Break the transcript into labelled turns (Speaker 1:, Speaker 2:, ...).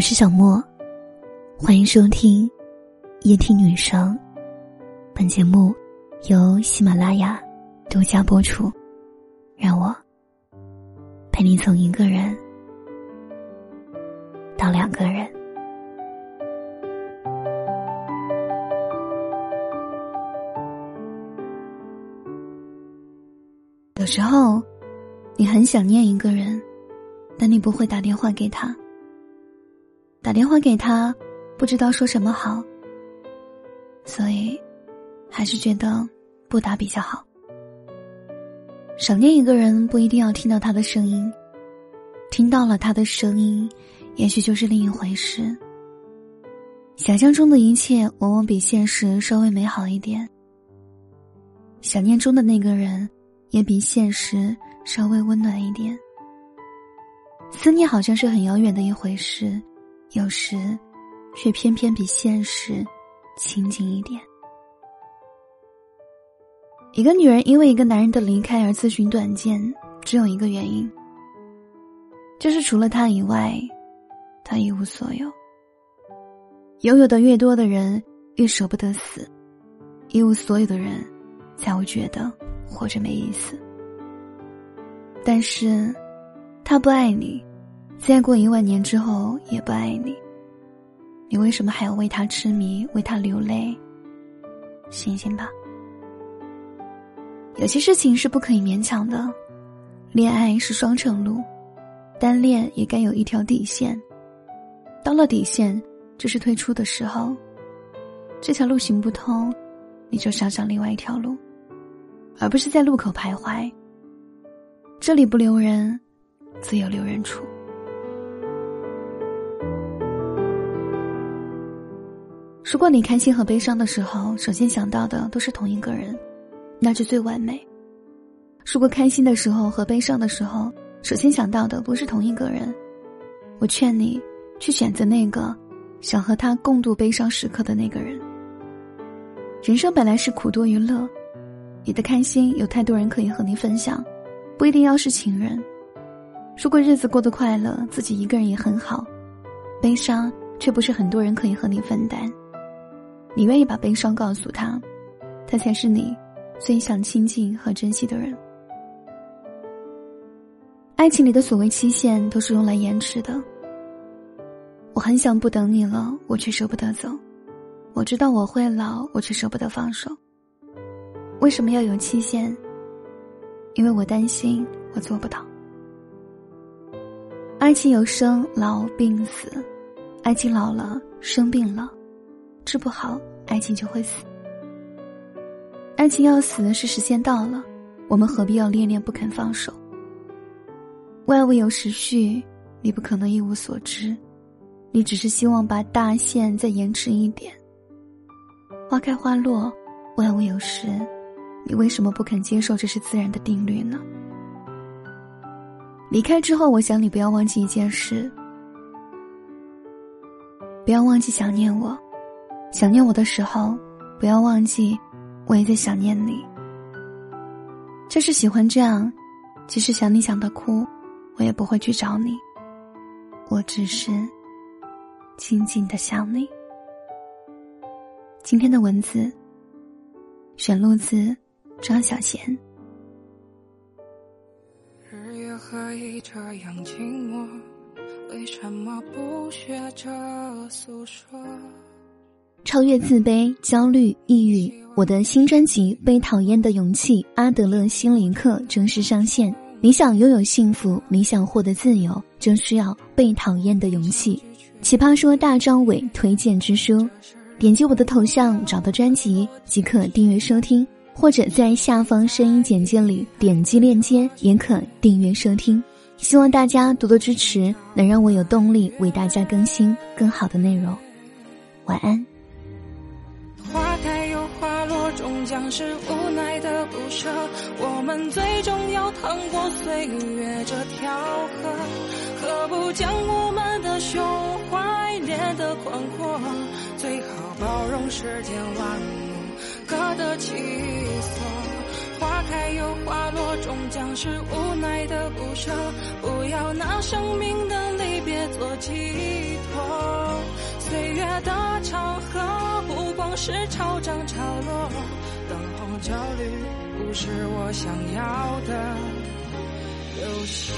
Speaker 1: 我是小莫，欢迎收听《夜听女生》。本节目由喜马拉雅独家播出。让我陪你从一个人到两个人。有时候，你很想念一个人，但你不会打电话给他。打电话给他，不知道说什么好，所以还是觉得不打比较好。想念一个人，不一定要听到他的声音，听到了他的声音，也许就是另一回事。想象中的一切，往往比现实稍微美好一点。想念中的那个人。也比现实稍微温暖一点。思念好像是很遥远的一回事，有时，却偏偏比现实亲近一点。一个女人因为一个男人的离开而自寻短见，只有一个原因，就是除了他以外，她一无所有。拥有的越多的人，越舍不得死；一无所有的人，才会觉得。活着没意思，但是，他不爱你，再过一万年之后也不爱你。你为什么还要为他痴迷，为他流泪？醒醒吧！有些事情是不可以勉强的，恋爱是双程路，单恋也该有一条底线。到了底线，就是退出的时候。这条路行不通，你就想想另外一条路。而不是在路口徘徊。这里不留人，自有留人处。如果你开心和悲伤的时候，首先想到的都是同一个人，那就最完美。如果开心的时候和悲伤的时候，首先想到的不是同一个人，我劝你去选择那个想和他共度悲伤时刻的那个人。人生本来是苦多于乐。你的开心有太多人可以和你分享，不一定要是情人。如果日子过得快乐，自己一个人也很好。悲伤却不是很多人可以和你分担。你愿意把悲伤告诉他，他才是你最想亲近和珍惜的人。爱情里的所谓期限都是用来延迟的。我很想不等你了，我却舍不得走。我知道我会老，我却舍不得放手。为什么要有期限？因为我担心我做不到。爱情有生老病死，爱情老了生病了，治不好，爱情就会死。爱情要死是时间到了，我们何必要恋恋不肯放手？万物有时序，你不可能一无所知，你只是希望把大限再延迟一点。花开花落，万物有时。你为什么不肯接受这是自然的定律呢？离开之后，我想你不要忘记一件事，不要忘记想念我。想念我的时候，不要忘记我也在想念你。就是喜欢这样，即使想你想到哭，我也不会去找你。我只是静静的想你。今天的文字选录自。张小娴。日月何以这样静默？为什么不学着诉说？超越自卑、焦虑、抑郁，我的新专辑《被讨厌的勇气》阿德勒心灵课正式上线。你想拥有幸福，你想获得自由，就需要被讨厌的勇气。奇葩说大张伟推荐之书，点击我的头像找到专辑即可订阅收听。或者在下方声音简介里点击链接，也可订阅收听。希望大家多多支持，能让我有动力为大家更新更好的内容。晚安。终将是无奈的不舍。我们最终要趟过岁月这条河，何不将我们的胸怀练得宽阔？最好包容世间万物。各得其所，花开又花落，终将是无奈的不舍。不要拿生命的离别。
Speaker 2: 别做寄托。岁月的长河，不光是潮涨潮落，灯红酒绿不是我想要的，流星。